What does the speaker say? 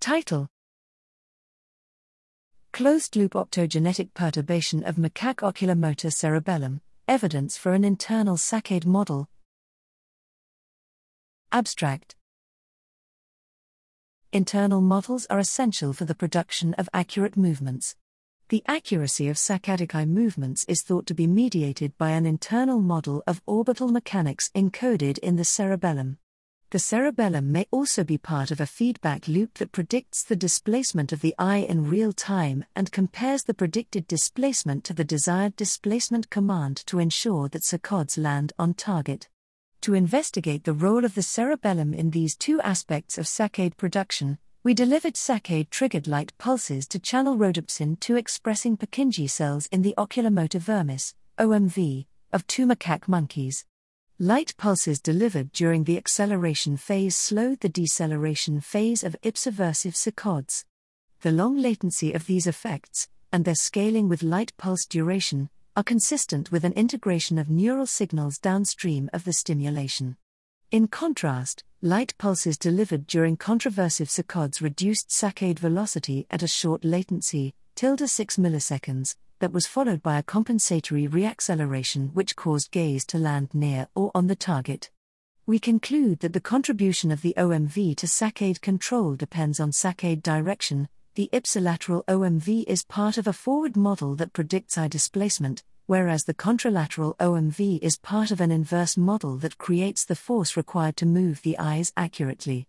Title Closed loop optogenetic perturbation of macaque oculomotor cerebellum, evidence for an internal saccade model. Abstract Internal models are essential for the production of accurate movements. The accuracy of saccadic eye movements is thought to be mediated by an internal model of orbital mechanics encoded in the cerebellum. The cerebellum may also be part of a feedback loop that predicts the displacement of the eye in real time and compares the predicted displacement to the desired displacement command to ensure that saccades land on target. To investigate the role of the cerebellum in these two aspects of saccade production, we delivered saccade triggered light pulses to channel rhodopsin 2 expressing Purkinje cells in the oculomotor vermis, OMV, of two macaque monkeys. Light pulses delivered during the acceleration phase slowed the deceleration phase of ipsiversive saccades. The long latency of these effects, and their scaling with light pulse duration, are consistent with an integration of neural signals downstream of the stimulation. In contrast, light pulses delivered during contraversive saccades reduced saccade velocity at a short latency, tilde 6 milliseconds, that was followed by a compensatory reacceleration which caused gaze to land near or on the target. We conclude that the contribution of the OMV to saccade control depends on saccade direction. The ipsilateral OMV is part of a forward model that predicts eye displacement, whereas the contralateral OMV is part of an inverse model that creates the force required to move the eyes accurately.